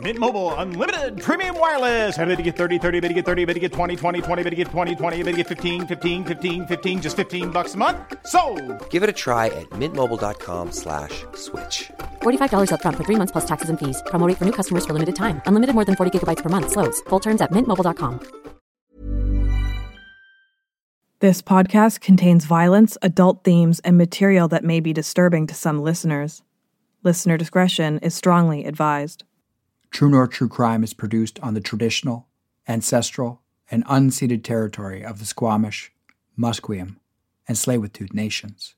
Mint Mobile unlimited premium wireless. Ready to get 30, 30, bit to get 30, bit to get 20, 20, 20, bit to get 20, 20, bit to get 15, 15, 15, 15 just 15 bucks a month. So, Give it a try at mintmobile.com slash switch. $45 upfront for three months plus taxes and fees. Promo rate for new customers for limited time. Unlimited more than 40 gigabytes per month. Slows. Full terms at mintmobile.com. This podcast contains violence, adult themes, and material that may be disturbing to some listeners. Listener discretion is strongly advised. True North True Crime is produced on the traditional, ancestral, and unceded territory of the Squamish, Musqueam, and Tsleil-Waututh nations.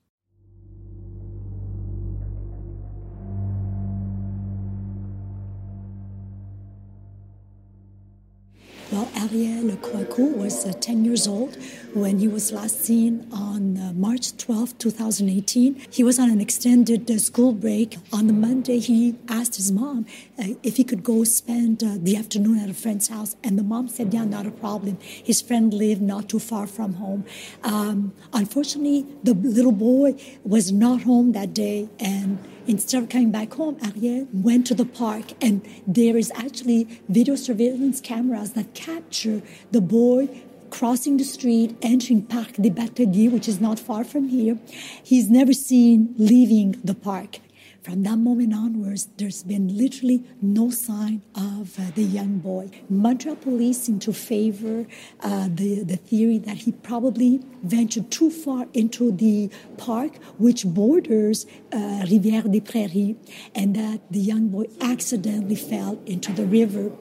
Ariel Kouakou was uh, 10 years old when he was last seen on uh, March 12, 2018. He was on an extended uh, school break. On the Monday, he asked his mom uh, if he could go spend uh, the afternoon at a friend's house, and the mom said, Yeah, not a problem. His friend lived not too far from home. Um, unfortunately, the little boy was not home that day, and Instead of coming back home, Ariel went to the park, and there is actually video surveillance cameras that capture the boy crossing the street, entering Parc des Bateliers, which is not far from here. He's never seen leaving the park. From that moment onwards, there's been literally no sign of uh, the young boy. Montreal police seem to favor uh, the, the theory that he probably ventured too far into the park, which borders uh, Rivière des Prairies, and that the young boy accidentally fell into the river.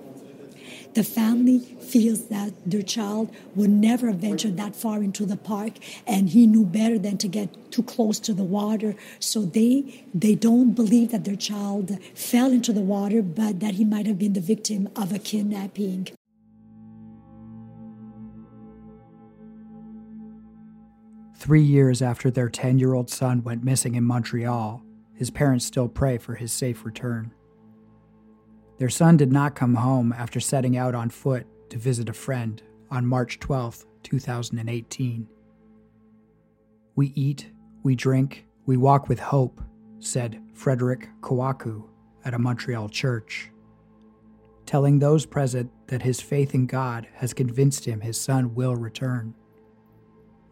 The family feels that their child would never have ventured that far into the park, and he knew better than to get too close to the water. So they they don't believe that their child fell into the water, but that he might have been the victim of a kidnapping. Three years after their 10 year old son went missing in Montreal, his parents still pray for his safe return. Their son did not come home after setting out on foot to visit a friend on March 12, 2018. We eat, we drink, we walk with hope, said Frederic Kouakou at a Montreal church, telling those present that his faith in God has convinced him his son will return.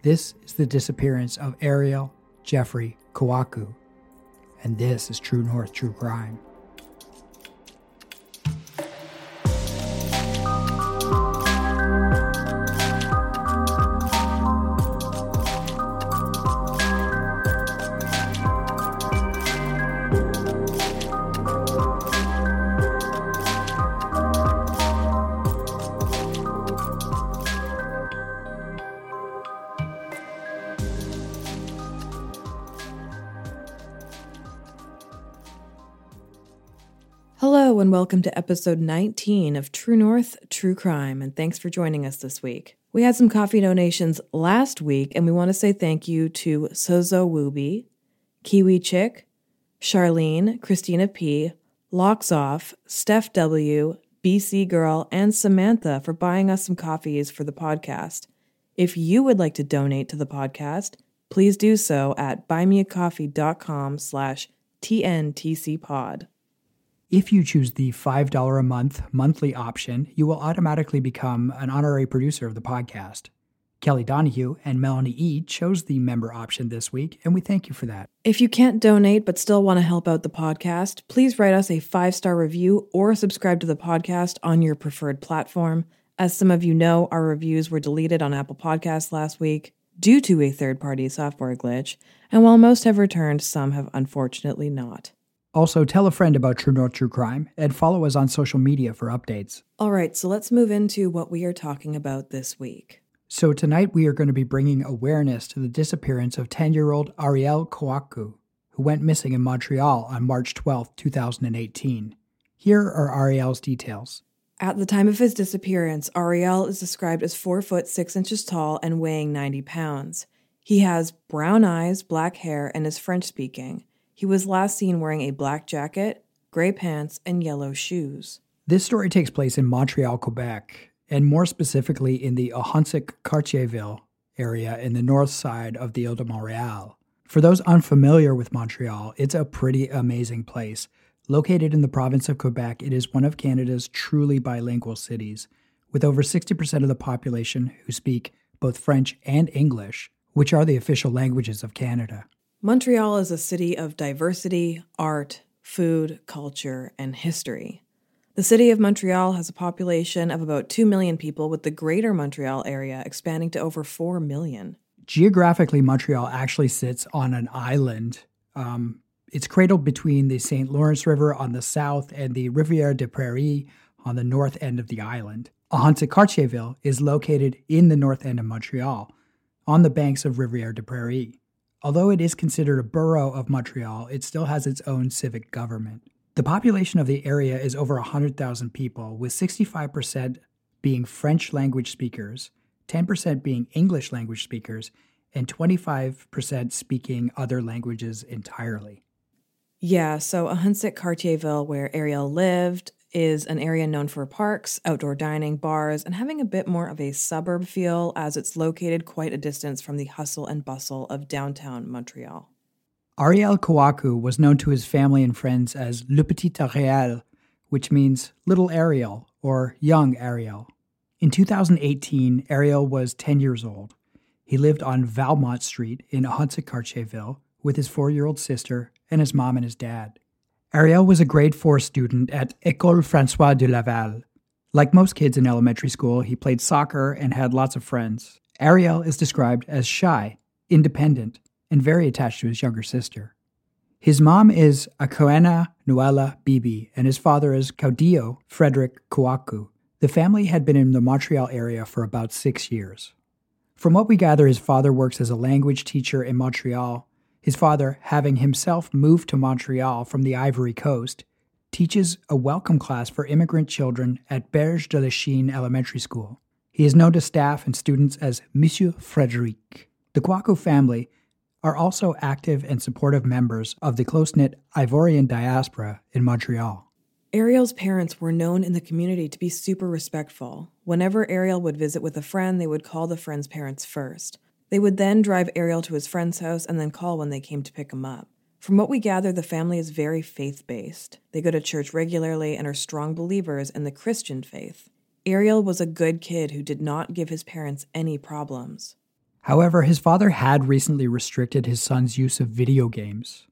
This is the disappearance of Ariel Jeffrey Kouakou, and this is True North True Crime. Hello, and welcome to episode 19 of True North True Crime, and thanks for joining us this week. We had some coffee donations last week, and we want to say thank you to Sozo Wooby, Kiwi Chick, Charlene, Christina P., Locks Off, Steph W., BC Girl, and Samantha for buying us some coffees for the podcast. If you would like to donate to the podcast, please do so at buymeacoffee.com slash tntcpod. If you choose the $5 a month monthly option, you will automatically become an honorary producer of the podcast. Kelly Donahue and Melanie E chose the member option this week, and we thank you for that. If you can't donate but still want to help out the podcast, please write us a five star review or subscribe to the podcast on your preferred platform. As some of you know, our reviews were deleted on Apple Podcasts last week. due to a third party software glitch, and while most have returned, some have unfortunately not. Also, tell a friend about True North True Crime and follow us on social media for updates. All right, so let's move into what we are talking about this week. So, tonight we are going to be bringing awareness to the disappearance of 10 year old Ariel Kouakou, who went missing in Montreal on March 12, 2018. Here are Ariel's details. At the time of his disappearance, Ariel is described as 4 foot 6 inches tall and weighing 90 pounds. He has brown eyes, black hair, and is French speaking. He was last seen wearing a black jacket, gray pants, and yellow shoes. This story takes place in Montreal, Quebec, and more specifically in the Ahuntsic Cartierville area in the north side of the Ile de Montréal. For those unfamiliar with Montreal, it's a pretty amazing place. Located in the province of Quebec, it is one of Canada's truly bilingual cities, with over 60% of the population who speak both French and English, which are the official languages of Canada. Montreal is a city of diversity, art, food, culture, and history. The city of Montreal has a population of about 2 million people, with the greater Montreal area expanding to over 4 million. Geographically, Montreal actually sits on an island. Um, it's cradled between the St. Lawrence River on the south and the Rivière des Prairies on the north end of the island. Ahuntsic Cartierville is located in the north end of Montreal, on the banks of Rivière des Prairies. Although it is considered a borough of Montreal, it still has its own civic government. The population of the area is over 100,000 people, with 65% being French language speakers, 10% being English language speakers, and 25% speaking other languages entirely. Yeah, so Ahuntsic Cartierville, where Ariel lived, is an area known for parks, outdoor dining, bars, and having a bit more of a suburb feel as it's located quite a distance from the hustle and bustle of downtown Montreal. Ariel Kouakou was known to his family and friends as Le Petit Ariel, which means Little Ariel or Young Ariel. In 2018, Ariel was 10 years old. He lived on Valmont Street in Ahuntsic Cartierville with his four year old sister and his mom and his dad. Ariel was a grade 4 student at École Francois de Laval. Like most kids in elementary school, he played soccer and had lots of friends. Ariel is described as shy, independent, and very attached to his younger sister. His mom is Akoena Noella Bibi, and his father is Kouadio Frederic Kouakou. The family had been in the Montreal area for about six years. From what we gather, his father works as a language teacher in Montreal his father, having himself moved to Montreal from the Ivory Coast, teaches a welcome class for immigrant children at Berge de Lachine Elementary School. He is known to staff and students as Monsieur Frederic. The Kouakou family are also active and supportive members of the close knit Ivorian diaspora in Montreal. Ariel's parents were known in the community to be super respectful. Whenever Ariel would visit with a friend, they would call the friend's parents first. They would then drive Ariel to his friend's house and then call when they came to pick him up. From what we gather, the family is very faith based. They go to church regularly and are strong believers in the Christian faith. Ariel was a good kid who did not give his parents any problems. However, his father had recently restricted his son's use of video games.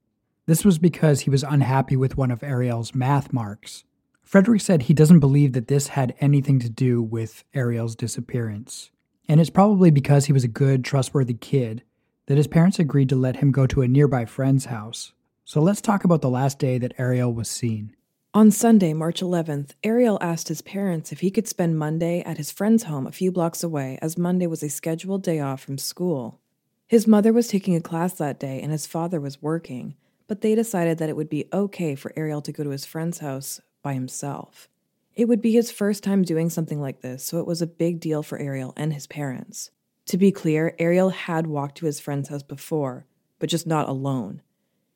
This was because he was unhappy with one of Ariel's math marks. Frederic said he doesn't believe that this had anything to do with Ariel's disappearance. And it's probably because he was a good, trustworthy kid that his parents agreed to let him go to a nearby friend's house. So let's talk about the last day that Ariel was seen. On Sunday, March 11th, Ariel asked his parents if he could spend Monday at his friend's home a few blocks away, as Monday was a scheduled day off from school. His mother was taking a class that day and his father was working, but they decided that it would be okay for Ariel to go to his friend's house by himself. It would be his first time doing something like this, so it was a big deal for Ariel and his parents. To be clear, Ariel had walked to his friend's house before, but just not alone.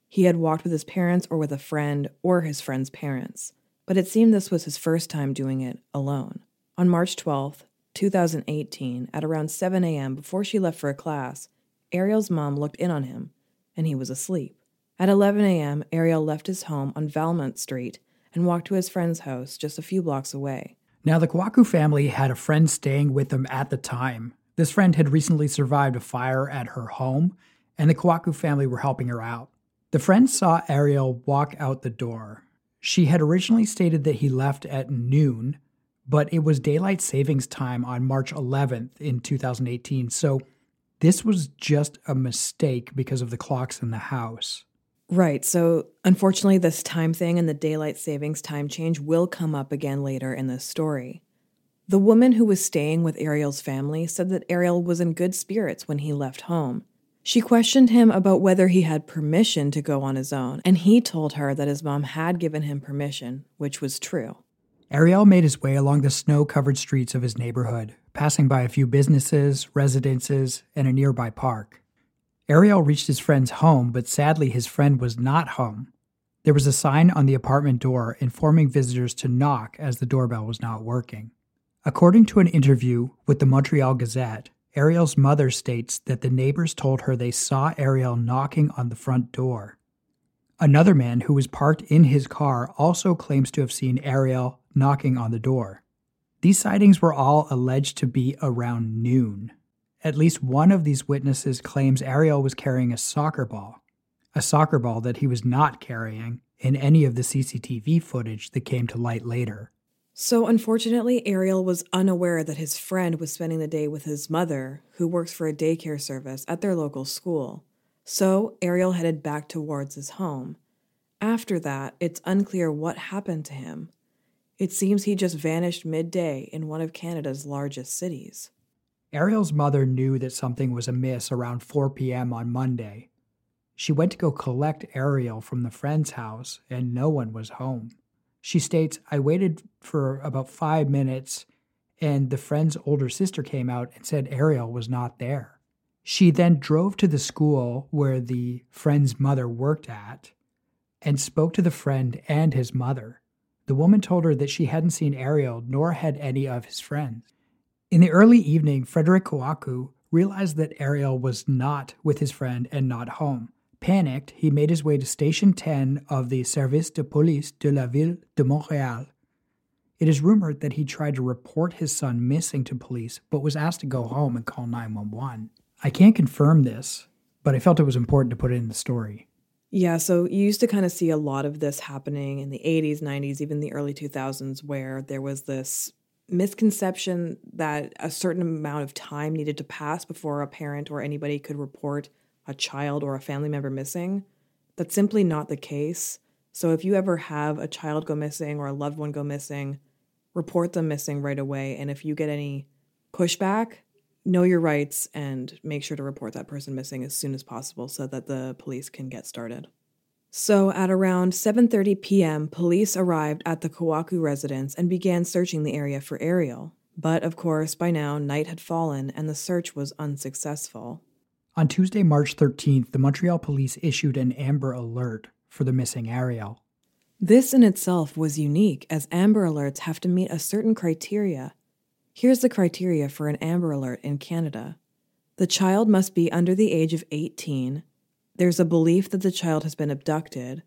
He had walked with his parents or with a friend or his friend's parents, but it seemed this was his first time doing it alone. On March 12th, 2018, at around 7 a.m., before she left for a class, Ariel's mom looked in on him, and he was asleep. At 11 a.m., Ariel left his home on Valmont Street and walked to his friend's house just a few blocks away. Now, the Kouakou family had a friend staying with them at the time. This friend had recently survived a fire at her home, and the Kouakou family were helping her out. The friend saw Ariel walk out the door. She had originally stated that he left at noon, but it was daylight savings time on March 11th in 2018, so This was just a mistake because of the clocks in the house. Right. So, unfortunately, this time thing and the daylight savings time change will come up again later in this story. The woman who was staying with Ariel's family said that Ariel was in good spirits when he left home. She questioned him about whether he had permission to go on his own, and he told her that his mom had given him permission, which was true. Ariel made his way along the snow covered streets of his neighborhood, passing by a few businesses, residences, and a nearby park. Ariel reached his friend's home, but sadly, his friend was not home. There was a sign on the apartment door informing visitors to knock as the doorbell was not working. According to an interview with the Montreal Gazette, Ariel's mother states that the neighbors told her they saw Ariel knocking on the front door. Another man who was parked in his car also claims to have seen Ariel knocking on the door. These sightings were all alleged to be around noon. At least one of these witnesses claims Ariel was carrying a soccer ball, a soccer ball that he was not carrying in any of the CCTV footage that came to light later. So, unfortunately, Ariel was unaware that his friend was spending the day with his mother, who works for a daycare service at their local school. So, Ariel headed back towards his home. After that, it's unclear what happened to him. It seems he just vanished midday in one of Canada's largest cities. Ariel's mother knew that something was amiss around 4 p.m. on Monday. She went to go collect Ariel from the friend's house, and no one was home. She states, I waited for about five minutes, and the friend's older sister came out and said Ariel was not there. She then drove to the school where the friend's mother worked at and spoke to the friend and his mother. The woman told her that she hadn't seen Ariel nor had any of his friends. In the early evening, Frederic Kouakou realized that Ariel was not with his friend and not home. Panicked, he made his way to Station 10 of the Service de Police de la Ville de Montréal. It is rumored that he tried to report his son missing to police, but was asked to go home and call 911. I can't confirm this, but I felt it was important to put it in the story. Yeah, so you used to kind of see a lot of this happening in the 80s, 90s, even the early 2000s, where there was this misconception that a certain amount of time needed to pass before a parent or anybody could report a child or a family member missing. That's simply not the case. So if you ever have a child go missing or a loved one go missing, report them missing right away. And if you get any pushback, know your rights and make sure to report that person missing as soon as possible so that the police can get started. So at around 7:30 p.m., police arrived at the Kouakou residence and began searching the area for Ariel. But of course, by now night had fallen and the search was unsuccessful. On Tuesday, March 13th, the Montreal police issued an Amber Alert for the missing Ariel. This in itself was unique, as Amber Alerts have to meet a certain criteria. Here's the criteria for an Amber Alert in Canada the child must be under the age of 18. There's a belief that the child has been abducted,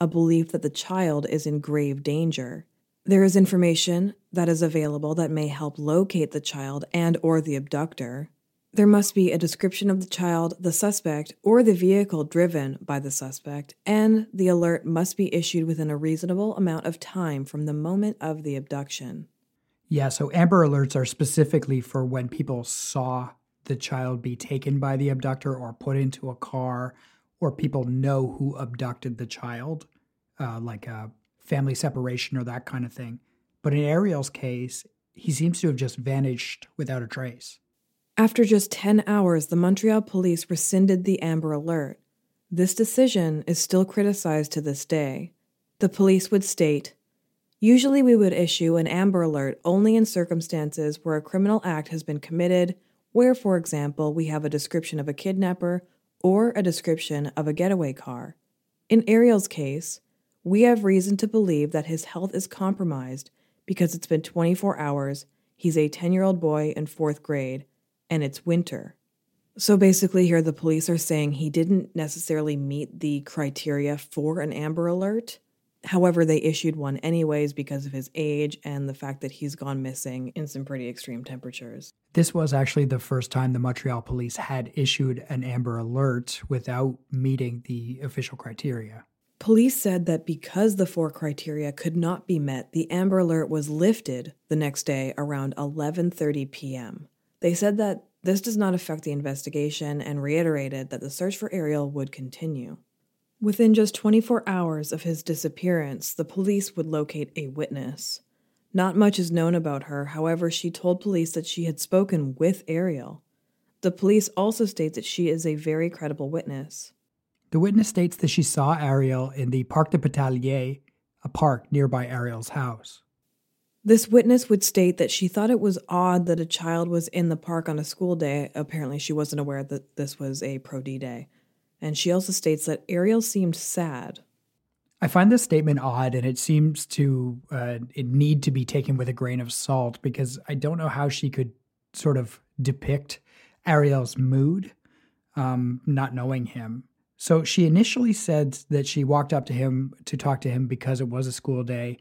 a belief that the child is in grave danger. There is information that is available that may help locate the child and or the abductor. There must be a description of the child, the suspect, or the vehicle driven by the suspect, and the alert must be issued within a reasonable amount of time from the moment of the abduction. Yeah, so Amber Alerts are specifically for when people saw the child be taken by the abductor or put into a car, or people know who abducted the child, uh, like a family separation or that kind of thing. But in Ariel's case, he seems to have just vanished without a trace. After just 10 hours, the Montreal police rescinded the Amber Alert. This decision is still criticized to this day. The police would state Usually, we would issue an Amber Alert only in circumstances where a criminal act has been committed, where, for example, we have a description of a kidnapper or a description of a getaway car. In Ariel's case, we have reason to believe that his health is compromised because it's been 24 hours, he's a 10 year old boy in fourth grade, and it's winter. So basically, here the police are saying he didn't necessarily meet the criteria for an Amber Alert. However, they issued one anyways because of his age and the fact that he's gone missing in some pretty extreme temperatures. This was actually the first time the Montreal police had issued an Amber Alert without meeting the official criteria. Police said that because the four criteria could not be met, the Amber Alert was lifted the next day around 11:30 p.m. They said that This does not affect the investigation and reiterated that the search for Ariel would continue. Within just 24 hours of his disappearance, the police would locate a witness. Not much is known about her, however, she told police that she had spoken with Ariel. The police also state that she is a very credible witness. The witness states that she saw Ariel in the Parc de Batelier, a park nearby Ariel's house. This witness would state that she thought it was odd that a child was in the park on a school day. Apparently, she wasn't aware that this was a Pro D day. And she also states that Ariel seemed sad. I find this statement odd, and it seems to uh, it need to be taken with a grain of salt because I don't know how she could sort of depict Ariel's mood, um, not knowing him. So she initially said that she walked up to him to talk to him because it was a school day,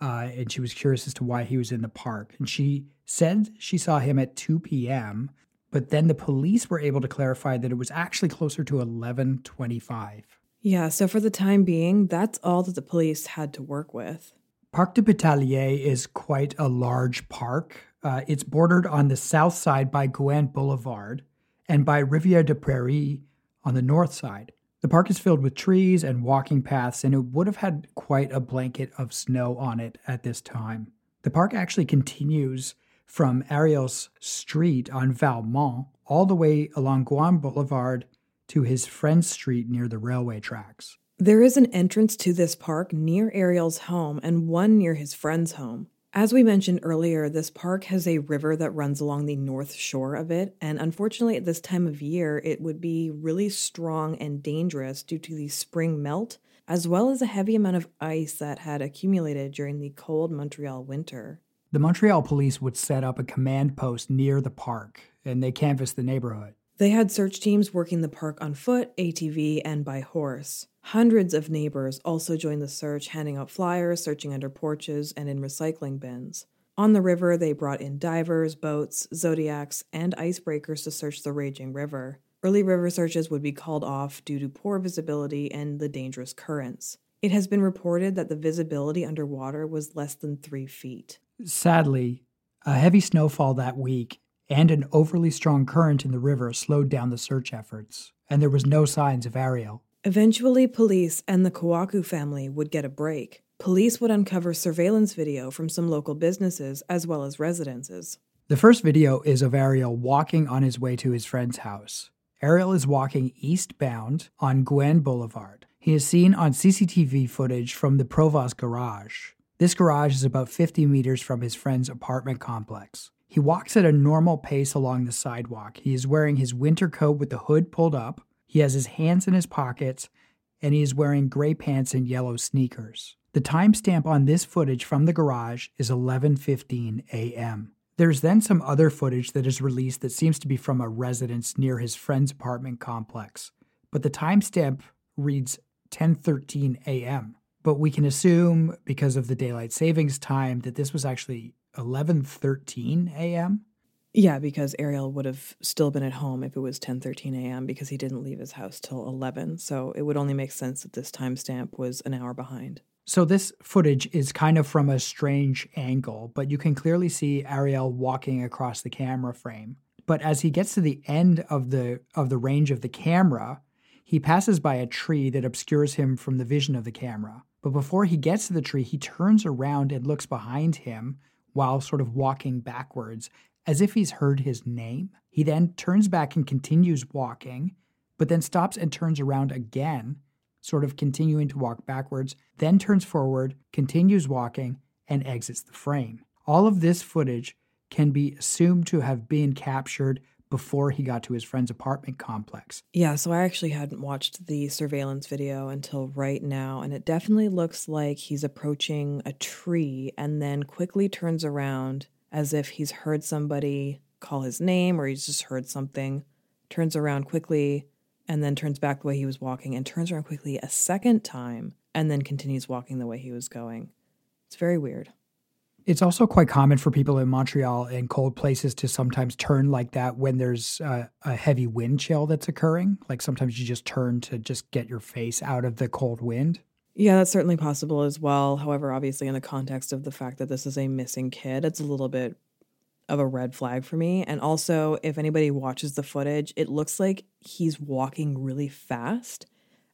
uh, and she was curious as to why he was in the park. And she said she saw him at 2 p.m. But then the police were able to clarify that it was actually closer to 11:25. Yeah, so for the time being, that's all that the police had to work with. Parc de Batelier is quite a large park. Uh, it's bordered on the south side by Gouin Boulevard and by Rivière de Prairie on the north side. The park is filled with trees and walking paths, and it would have had quite a blanket of snow on it at this time. The park actually continues from Ariel's street on Valmont all the way along Gouin Boulevard to his friend's street near the railway tracks. There is an entrance to this park near Ariel's home and one near his friend's home. As we mentioned earlier, this park has a river that runs along the north shore of it, and unfortunately, at this time of year, it would be really strong and dangerous due to the spring melt, as well as a heavy amount of ice that had accumulated during the cold Montreal winter. The Montreal police would set up a command post near the park, and they canvassed the neighborhood. They had search teams working the park on foot, ATV, and by horse. Hundreds of neighbors also joined the search, handing out flyers, searching under porches, and in recycling bins. On the river, they brought in divers, boats, zodiacs, and icebreakers to search the raging river. Early river searches would be called off due to poor visibility and the dangerous currents. It has been reported that the visibility underwater was less than three feet. Sadly, a heavy snowfall that week and an overly strong current in the river slowed down the search efforts, and there was no signs of Ariel. Eventually, police and the Kouakou family would get a break. Police would uncover surveillance video from some local businesses as well as residences. The first video is of Ariel walking on his way to his friend's house. Ariel is walking eastbound on Gouin Boulevard. He is seen on CCTV footage from the Provost garage. This garage is about 50 meters from his friend's apartment complex. He walks at a normal pace along the sidewalk. He is wearing his winter coat with the hood pulled up. He has his hands in his pockets, and he is wearing gray pants and yellow sneakers. The timestamp on this footage from the garage is 11:15 a.m. There's then some other footage that is released that seems to be from a residence near his friend's apartment complex, but the timestamp reads 10:13 a.m. But we can assume because of the daylight savings time that this was actually 11:13 a.m. Yeah, because Ariel would have still been at home if it was 10:13 a.m. because he didn't leave his house till 11. So it would only make sense that this timestamp was an hour behind. So this footage is kind of from a strange angle, but you can clearly see Ariel walking across the camera frame. But as he gets to the end of the of the range of the camera, he passes by a tree that obscures him from the vision of the camera. But before he gets to the tree, he turns around and looks behind him while sort of walking backwards as if he's heard his name. He then turns back and continues walking, but then stops and turns around again, sort of continuing to walk backwards, then turns forward, continues walking, and exits the frame. All of this footage can be assumed to have been captured before he got to his friend's apartment complex. Yeah, so I actually hadn't watched the surveillance video until right now, and it definitely looks like he's approaching a tree and then quickly turns around as if he's heard somebody call his name or he's just heard something, turns around quickly, and then turns back the way he was walking, and turns around quickly a second time, and then continues walking the way he was going. It's very weird. It's also quite common for people in Montreal and cold places to sometimes turn like that when there's a, a, heavy wind chill that's occurring. Like sometimes you just turn to just get your face out of the cold wind. Yeah, that's certainly possible as well. However, obviously, in the context of the fact that this is a missing kid, it's a little bit of a red flag for me. And also, if anybody watches the footage, it looks like he's walking really fast,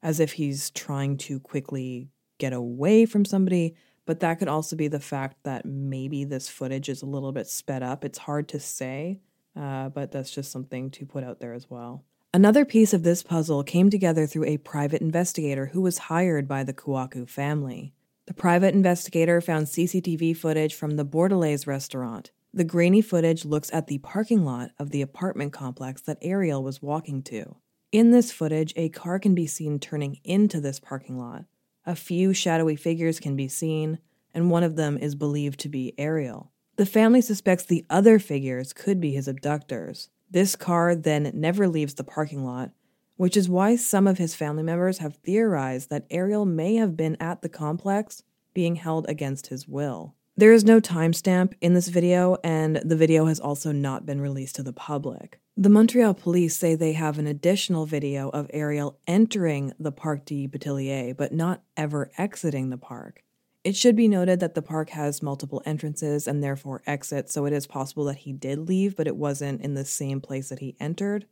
as if he's trying to quickly get away from somebody. But that could also be the fact that maybe this footage is a little bit sped up. It's hard to say, uh, but that's just something to put out there as well. Another piece of this puzzle came together through a private investigator who was hired by the Kouakou family. The private investigator found CCTV footage from the Bordelaise restaurant. The grainy footage looks at the parking lot of the apartment complex that Ariel was walking to. In this footage, a car can be seen turning into this parking lot. A few shadowy figures can be seen, and one of them is believed to be Ariel. The family suspects the other figures could be his abductors. This car then never leaves the parking lot, which is why some of his family members have theorized that Ariel may have been at the complex being held against his will. There is no timestamp in this video, and the video has also not been released to the public. The Montreal police say they have an additional video of Ariel entering the Parc de Berthier, but not ever exiting the park. It should be noted that the park has multiple entrances and therefore exits, so it is possible that he did leave, but it wasn't in the same place that he entered.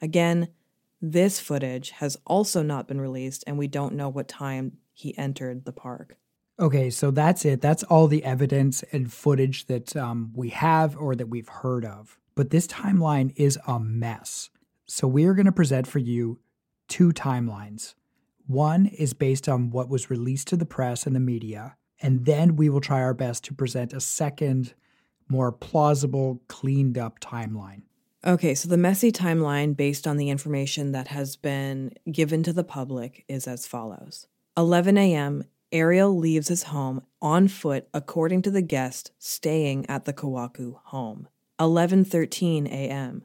Again, this footage has also not been released, and we don't know what time he entered the park. Okay, so that's it. That's all the evidence and footage that um, we have or that we've heard of. But this timeline is a mess. So we are going to present for you two timelines. One is based on what was released to the press and the media, and then we will try our best to present a second, more plausible, cleaned up timeline. Okay, so the messy timeline based on the information that has been given to the public is as follows 11 a.m. Ariel leaves his home on foot according to the guest staying at the Kouakou home. 11:13 a.m.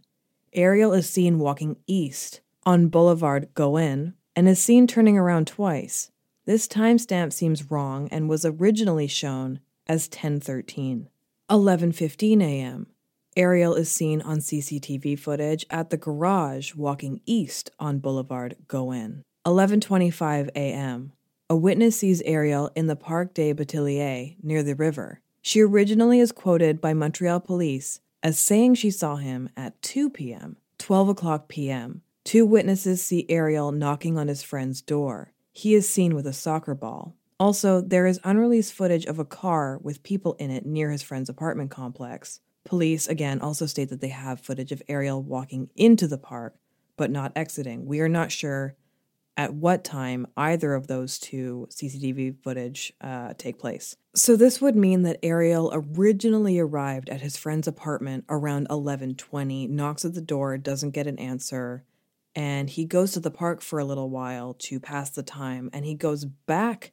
Ariel is seen walking east on Boulevard Gouin and is seen turning around twice. This timestamp seems wrong and was originally shown as 10:13. 11:15 a.m. Ariel is seen on CCTV footage at the garage walking east on Boulevard Gouin. 11:25 a.m. A witness sees Ariel in the Parc des Berthier near the river. She originally is quoted by Montreal police as saying she saw him at 2 p.m. 12 o'clock p.m. Two witnesses see Ariel knocking on his friend's door. He is seen with a soccer ball. Also, there is unreleased footage of a car with people in it near his friend's apartment complex. Police, again, also state that they have footage of Ariel walking into the park, but not exiting. We are not sure at what time either of those two CCTV footage uh, take place. So this would mean that Ariel originally arrived at his friend's apartment around 11:20, knocks at the door, doesn't get an answer, and he goes to the park for a little while to pass the time, and he goes back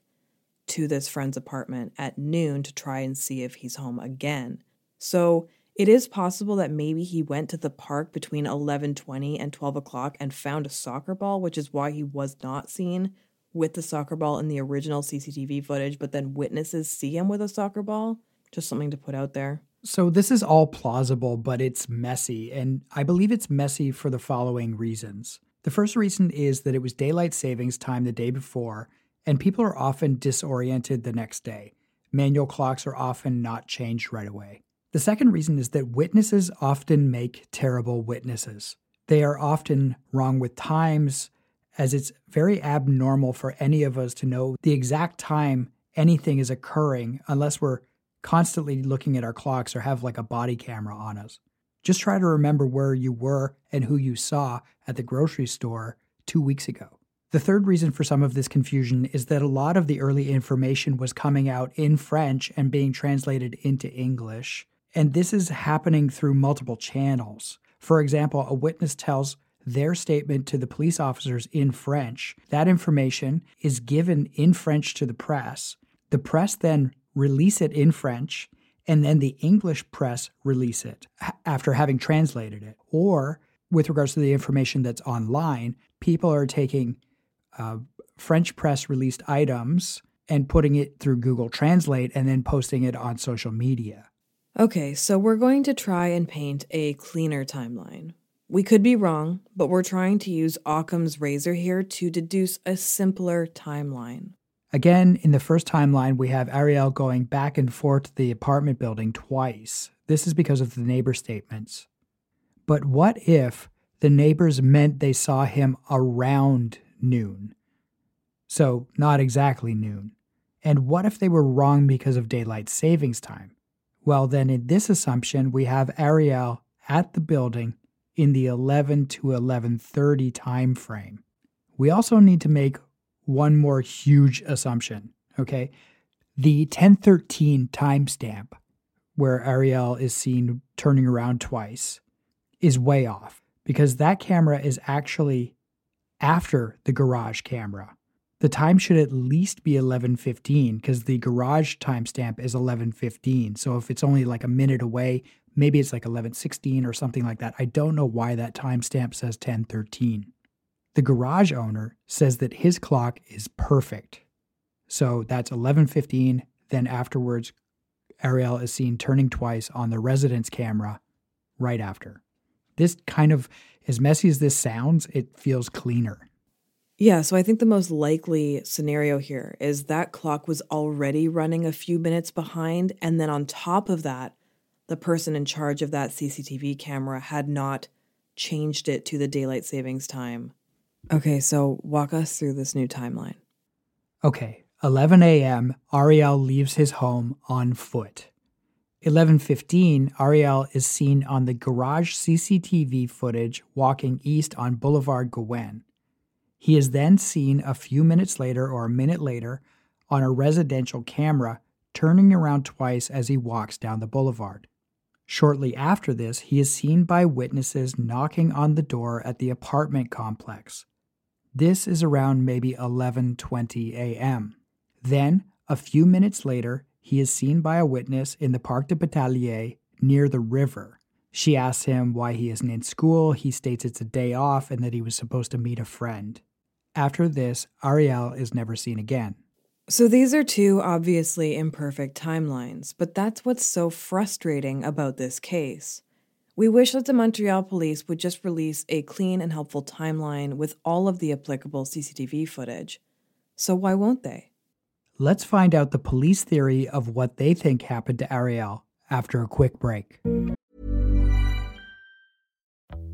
to this friend's apartment at noon to try and see if he's home again. So it is possible that maybe he went to the park between 11:20 and 12 o'clock and found a soccer ball, which is why he was not seen with the soccer ball in the original CCTV footage, but then witnesses see him with a soccer ball. Just something to put out there. So this is all plausible, but it's messy, and I believe it's messy for the following reasons. The first reason is that it was daylight savings time the day before, and people are often disoriented the next day. Manual clocks are often not changed right away. The second reason is that witnesses often make terrible witnesses. They are often wrong with times, as it's very abnormal for any of us to know the exact time anything is occurring unless we're constantly looking at our clocks or have like a body camera on us. Just try to remember where you were and who you saw at the grocery store two weeks ago. The third reason for some of this confusion is that a lot of the early information was coming out in French and being translated into English. And this is happening through multiple channels. For example, a witness tells their statement to the police officers in French. That information is given in French to the press. The press then release it in French, and then the English press release it after having translated it. Or, with regards to the information that's online, people are taking uh, French press released items and putting it through Google Translate and then posting it on social media. Okay, so we're going to try and paint a cleaner timeline. We could be wrong, but we're trying to use Occam's razor here to deduce a simpler timeline. Again, in the first timeline, we have Ariel going back and forth to the apartment building twice. This is because of the neighbor statements. But what if the neighbors meant they saw him around noon? So, not exactly noon. And what if they were wrong because of daylight savings time? Well, then in this assumption, we have Ariel at the building in the 11 to 11:30 time frame. We also need to make one more huge assumption, okay? The 1013 timestamp where Ariel is seen turning around twice is way off because that camera is actually after the garage camera. The time should at least be 11:15 because the garage timestamp is 11:15. So if it's only like a minute away, maybe it's like 11:16 or something like that. I don't know why that timestamp says 10:13. The garage owner says that his clock is perfect. So that's 11:15, then afterwards Ariel is seen turning twice on the residence camera right after. This kind of as messy as this sounds, it feels cleaner. Yeah, so I think the most likely scenario here is that clock was already running a few minutes behind. And then on top of that, the person in charge of that CCTV camera had not changed it to the daylight savings time. Okay, so walk us through this new timeline. Okay, 11 a.m., Ariel leaves his home on foot. 11:15, Ariel is seen on the garage CCTV footage walking east on Boulevard Gouin. He is then seen a few minutes later or a minute later on a residential camera turning around twice as he walks down the boulevard. Shortly after this, he is seen by witnesses knocking on the door at the apartment complex. This is around maybe 11:20 a.m. Then, a few minutes later, he is seen by a witness in the Parc de Batelier near the river. She asks him why he isn't in school. He states it's a day off and that he was supposed to meet a friend. After this, Ariel is never seen again. So these are two obviously imperfect timelines, but that's what's so frustrating about this case. We wish that the Montreal police would just release a clean and helpful timeline with all of the applicable CCTV footage. So why won't they? Let's find out the police theory of what they think happened to Ariel after a quick break.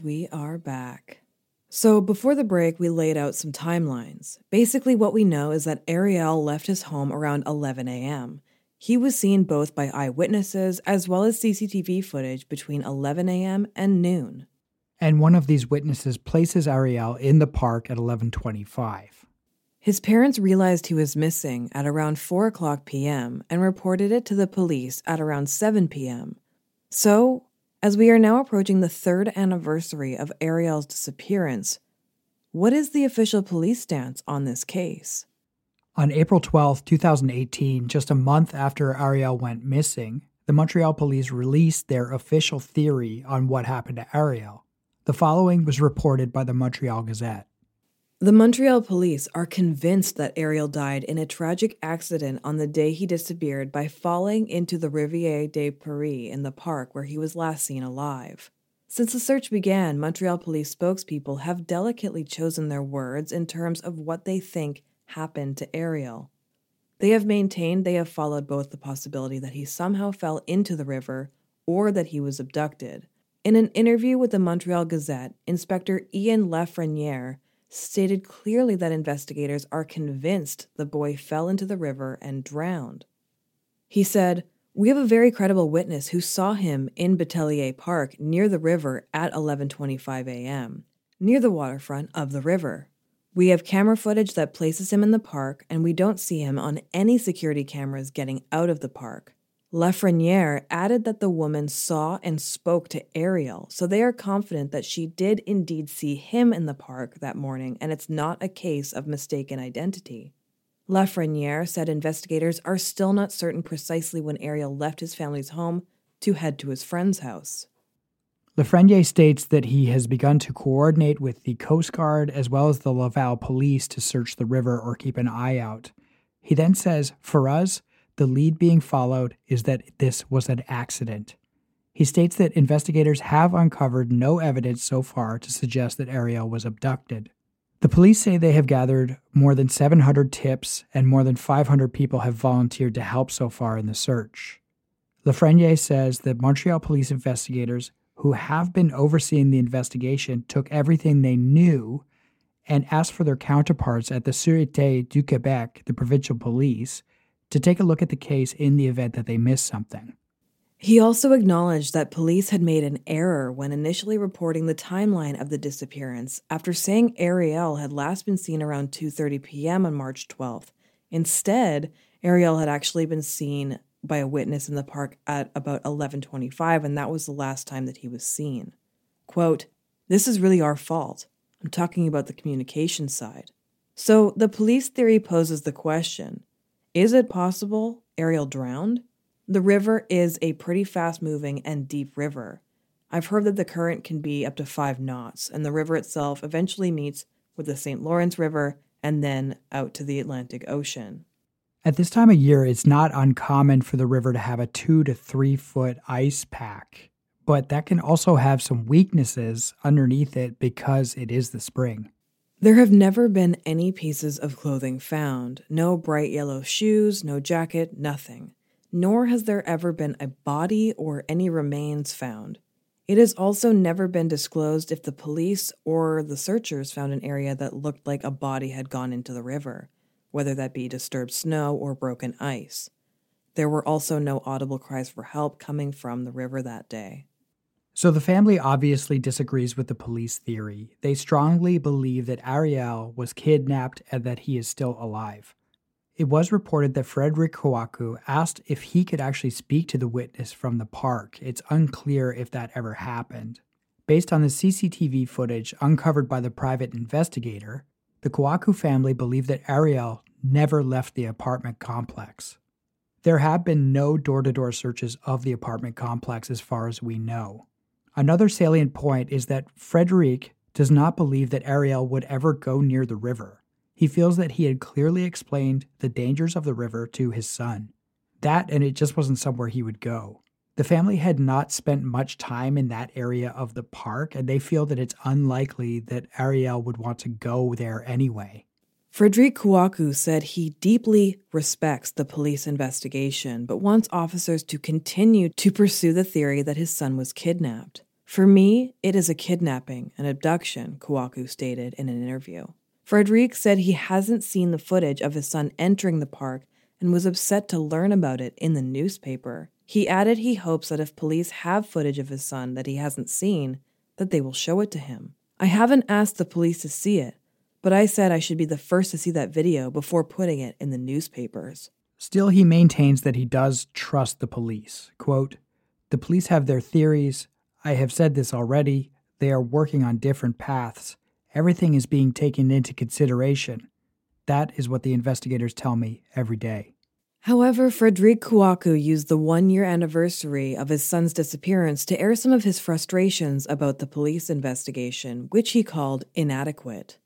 And we are back. So, before the break, we laid out some timelines. Basically, what we know is that Ariel left his home around 11 a.m. He was seen both by eyewitnesses as well as CCTV footage between 11 a.m. and noon. And one of these witnesses places Ariel in the park at 1125. His parents realized he was missing at around 4 o'clock p.m. and reported it to the police at around 7 p.m. So, as we are now approaching the third anniversary of Ariel's disappearance, what is the official police stance on this case? On April 12, 2018, just a month after Ariel went missing, the Montreal police released their official theory on what happened to Ariel. The following was reported by the Montreal Gazette. The Montreal police are convinced that Ariel died in a tragic accident on the day he disappeared by falling into the Rivière des Prairies in the park where he was last seen alive. Since the search began, Montreal police spokespeople have delicately chosen their words in terms of what they think happened to Ariel. They have maintained they have followed both the possibility that he somehow fell into the river or that he was abducted. In an interview with the Montreal Gazette, Inspector Ian Lafreniere stated clearly that investigators are convinced the boy fell into the river and drowned. He said, We have a very credible witness who saw him in Batelier Park near the river at 11:25 a.m., near the waterfront of the river. We have camera footage that places him in the park and we don't see him on any security cameras getting out of the park. Lafreniere added that the woman saw and spoke to Ariel, so they are confident that she did indeed see him in the park that morning and it's not a case of mistaken identity. Lafreniere said investigators are still not certain precisely when Ariel left his family's home to head to his friend's house. Lafreniere states that he has begun to coordinate with the Coast Guard as well as the Laval police to search the river or keep an eye out. He then says, For us, the lead being followed is that this was an accident. He states that investigators have uncovered no evidence so far to suggest that Ariel was abducted. The police say they have gathered more than 700 tips and more than 500 people have volunteered to help so far in the search. Lafreniere says that Montreal police investigators who have been overseeing the investigation took everything they knew and asked for their counterparts at the Sûreté du Québec, the provincial police, to take a look at the case in the event that they missed something. He also acknowledged that police had made an error when initially reporting the timeline of the disappearance after saying Ariel had last been seen around 2:30 p.m. on March 12th. Instead, Ariel had actually been seen by a witness in the park at about 11:25 and that was the last time that he was seen. Quote, "This is really our fault. I'm talking about the communication side." So, the police theory poses the question, is it possible Ariel drowned? The river is a pretty fast moving and deep river. I've heard that the current can be up to five knots, and the river itself eventually meets with the St. Lawrence River and then out to the Atlantic Ocean. At this time of year, it's not uncommon for the river to have a two to three foot ice pack, but that can also have some weaknesses underneath it because it is the spring. There have never been any pieces of clothing found no bright yellow shoes, no jacket, nothing. Nor has there ever been a body or any remains found. It has also never been disclosed if the police or the searchers found an area that looked like a body had gone into the river, whether that be disturbed snow or broken ice. There were also no audible cries for help coming from the river that day. So the family obviously disagrees with the police theory. They strongly believe that Ariel was kidnapped and that he is still alive. It was reported that Frederic Kouakou asked if he could actually speak to the witness from the park. It's unclear if that ever happened. Based on the CCTV footage uncovered by the private investigator, the Kouakou family believe that Ariel never left the apartment complex. There have been no door to door searches of the apartment complex as far as we know. Another salient point is that Frederic does not believe that Ariel would ever go near the river. He feels that he had clearly explained the dangers of the river to his son. That and it just wasn't somewhere he would go. The family had not spent much time in that area of the park, and they feel that it's unlikely that Ariel would want to go there anyway. Frederic Kouakou said he deeply respects the police investigation, but wants officers to continue to pursue the theory that his son was kidnapped. For me, it is a kidnapping, an abduction, Kouakou stated in an interview. Frederic said he hasn't seen the footage of his son entering the park and was upset to learn about it in the newspaper. He added he hopes that if police have footage of his son that he hasn't seen, that they will show it to him. I haven't asked the police to see it, but I said I should be the first to see that video before putting it in the newspapers. Still, he maintains that he does trust the police. Quote, The police have their theories. I have said this already. They are working on different paths. Everything is being taken into consideration. That is what the investigators tell me every day. However, Frederic Kouakou used the one year anniversary of his son's disappearance to air some of his frustrations about the police investigation, which he called inadequate.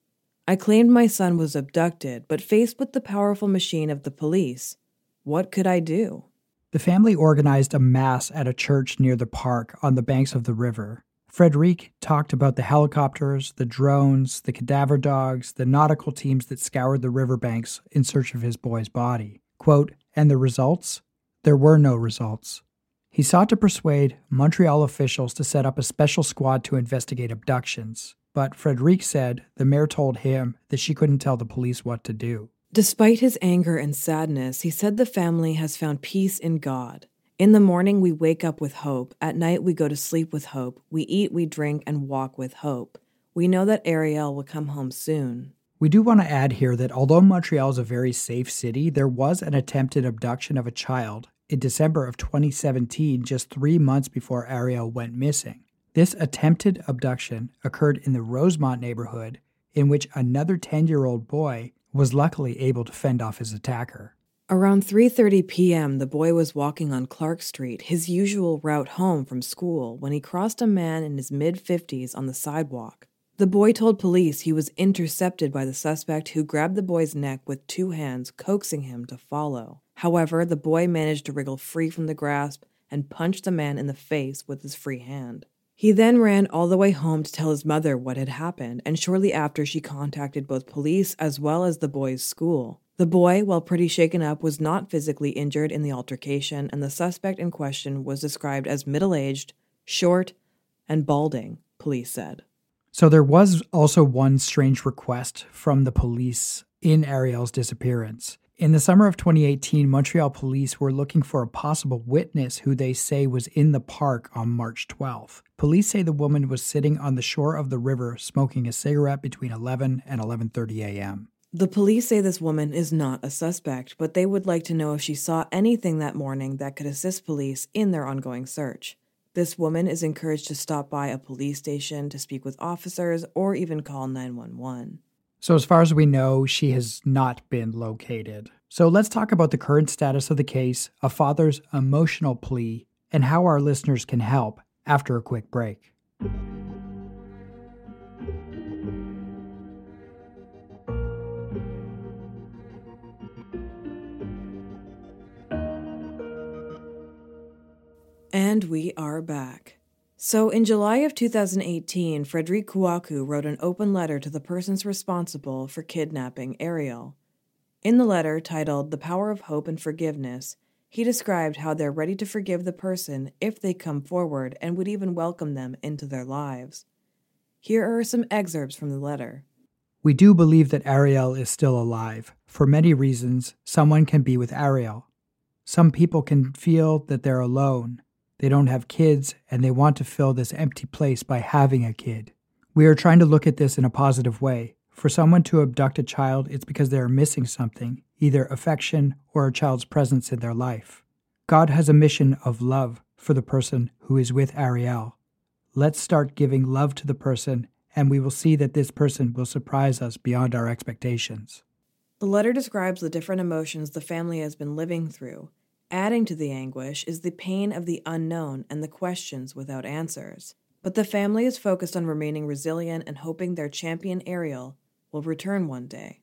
I claimed my son was abducted, but faced with the powerful machine of the police, what could I do? The family organized a mass at a church near the park on the banks of the river. Frederic talked about the helicopters, the drones, the cadaver dogs, the nautical teams that scoured the riverbanks in search of his boy's body. Quote, and the results? There were no results. He sought to persuade Montreal officials to set up a special squad to investigate abductions, but Frederic said the mayor told him that she couldn't tell the police what to do. Despite his anger and sadness, he said the family has found peace in God. In the morning, we wake up with hope. At night, we go to sleep with hope. We eat, we drink, and walk with hope. We know that Ariel will come home soon. We do want to add here that although Montreal is a very safe city, there was an attempted abduction of a child in December of 2017, just three months before Ariel went missing. This attempted abduction occurred in the Rosemont neighborhood, in which another 10 year old boy was luckily able to fend off his attacker. Around 3:30 p.m., the boy was walking on Clark Street, his usual route home from school, when he crossed a man in his mid-50s on the sidewalk. The boy told police he was intercepted by the suspect who grabbed the boy's neck with two hands, coaxing him to follow. However, the boy managed to wriggle free from the grasp and punched the man in the face with his free hand. He then ran all the way home to tell his mother what had happened, and shortly after, she contacted both police as well as the boy's school. The boy, while pretty shaken up, was not physically injured in the altercation, and the suspect in question was described as middle aged, short, and balding, police said. So there was also one strange request from the police in Ariel's disappearance. In the summer of 2018, Montreal police were looking for a possible witness who they say was in the park on March 12th. Police say the woman was sitting on the shore of the river smoking a cigarette between 11 and 11:30 a.m. The police say this woman is not a suspect, but they would like to know if she saw anything that morning that could assist police in their ongoing search. This woman is encouraged to stop by a police station to speak with officers or even call 911. So, as far as we know, she has not been located. So, let's talk about the current status of the case, a father's emotional plea, and how our listeners can help after a quick break. And we are back. So, in July of 2018, Frederic Kouakou wrote an open letter to the persons responsible for kidnapping Ariel. In the letter, titled The Power of Hope and Forgiveness, he described how they're ready to forgive the person if they come forward and would even welcome them into their lives. Here are some excerpts from the letter. We do believe that Ariel is still alive. For many reasons, someone can be with Ariel. Some people can feel that they're alone they don't have kids, and they want to fill this empty place by having a kid. We are trying to look at this in a positive way. For someone to abduct a child, it's because they are missing something, either affection or a child's presence in their life. God has a mission of love for the person who is with Ariel. Let's start giving love to the person, and we will see that this person will surprise us beyond our expectations. The letter describes the different emotions the family has been living through Adding to the anguish is the pain of the unknown and the questions without answers. But the family is focused on remaining resilient and hoping their champion Ariel will return one day.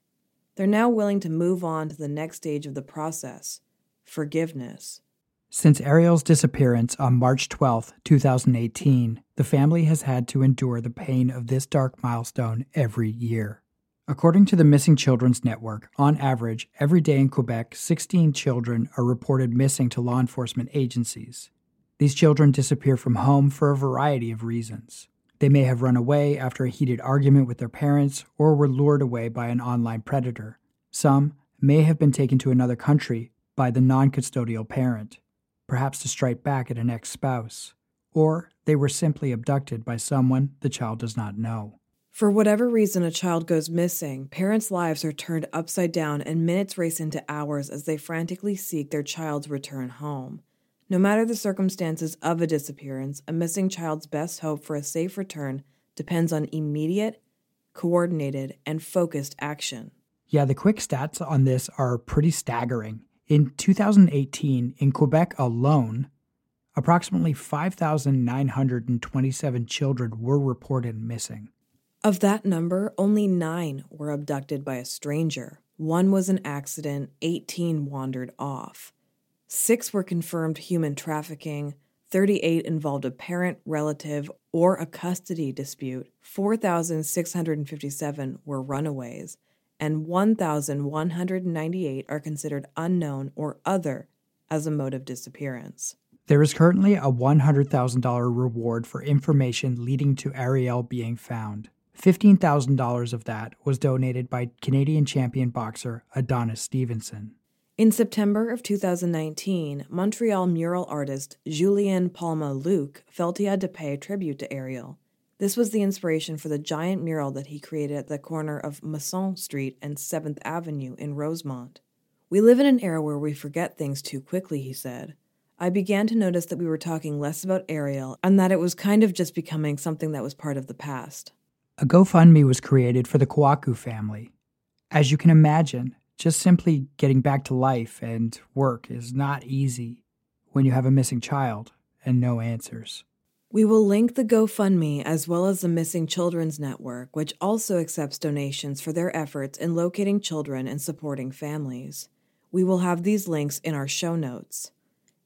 They're now willing to move on to the next stage of the process forgiveness. Since Ariel's disappearance on March 12, 2018, the family has had to endure the pain of this dark milestone every year. According to the Missing Children's Network, on average, every day in Quebec, 16 children are reported missing to law enforcement agencies. These children disappear from home for a variety of reasons. They may have run away after a heated argument with their parents or were lured away by an online predator. Some may have been taken to another country by the non custodial parent, perhaps to strike back at an ex spouse, or they were simply abducted by someone the child does not know. For whatever reason a child goes missing, parents' lives are turned upside down and minutes race into hours as they frantically seek their child's return home. No matter the circumstances of a disappearance, a missing child's best hope for a safe return depends on immediate, coordinated, and focused action. Yeah, the quick stats on this are pretty staggering. In 2018, in Quebec alone, approximately 5,927 children were reported missing. Of that number, only nine were abducted by a stranger. One was an accident, 18 wandered off. Six were confirmed human trafficking, 38 involved a parent, relative, or a custody dispute, 4,657 were runaways, and 1,198 are considered unknown or other as a mode of disappearance. There is currently a $100,000 reward for information leading to Ariel being found. $15,000 of that was donated by Canadian champion boxer Adonis Stevenson. In September of 2019, Montreal mural artist Julien Palma Luc felt he had to pay tribute to Ariel. This was the inspiration for the giant mural that he created at the corner of Masson Street and 7th Avenue in Rosemont. We live in an era where we forget things too quickly, he said. I began to notice that we were talking less about Ariel and that it was kind of just becoming something that was part of the past. A GoFundMe was created for the Kouakou family. As you can imagine, just simply getting back to life and work is not easy when you have a missing child and no answers. We will link the GoFundMe as well as the Missing Children's Network, which also accepts donations for their efforts in locating children and supporting families. We will have these links in our show notes.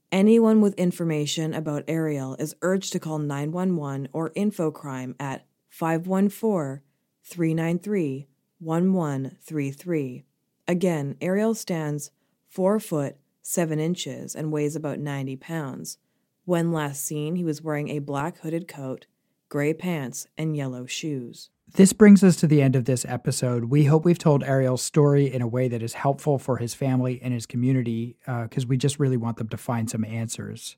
Anyone with information about Ariel is urged to call 911 or InfoCrime at 514 393 1133. Again, Ariel stands 4 foot 7 inches and weighs about 90 pounds. When last seen, he was wearing a black hooded coat, gray pants, and yellow shoes. This brings us to the end of this episode. We hope we've told Ariel's story in a way that is helpful for his family and his community because uh, we just really want them to find some answers.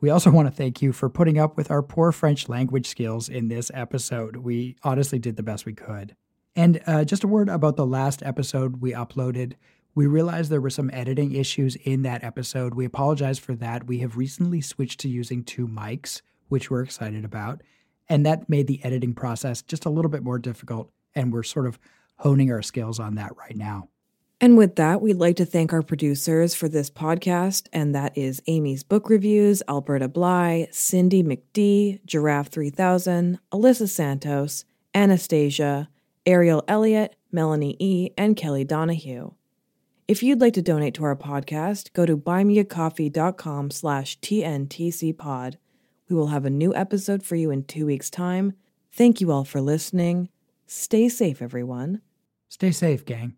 We also want to thank you for putting up with our poor French language skills in this episode. We honestly did the best we could. And uh, just a word about the last episode we uploaded. We realized there were some editing issues in that episode. We apologize for that. We have recently switched to using two mics, which we're excited about. And that made the editing process just a little bit more difficult. And we're sort of honing our skills on that right now. And with that, we'd like to thank our producers for this podcast, and that is Amy's Book Reviews, Alberta Bly, Cindy McD, Giraffe 3000, Alyssa Santos, Anastasia, Ariel Elliott, Melanie E., and Kelly Donahue. If you'd like to donate to our podcast, go to buymeacoffee.com slash tntcpod. We will have a new episode for you in two weeks' time. Thank you all for listening. Stay safe, everyone. Stay safe, gang.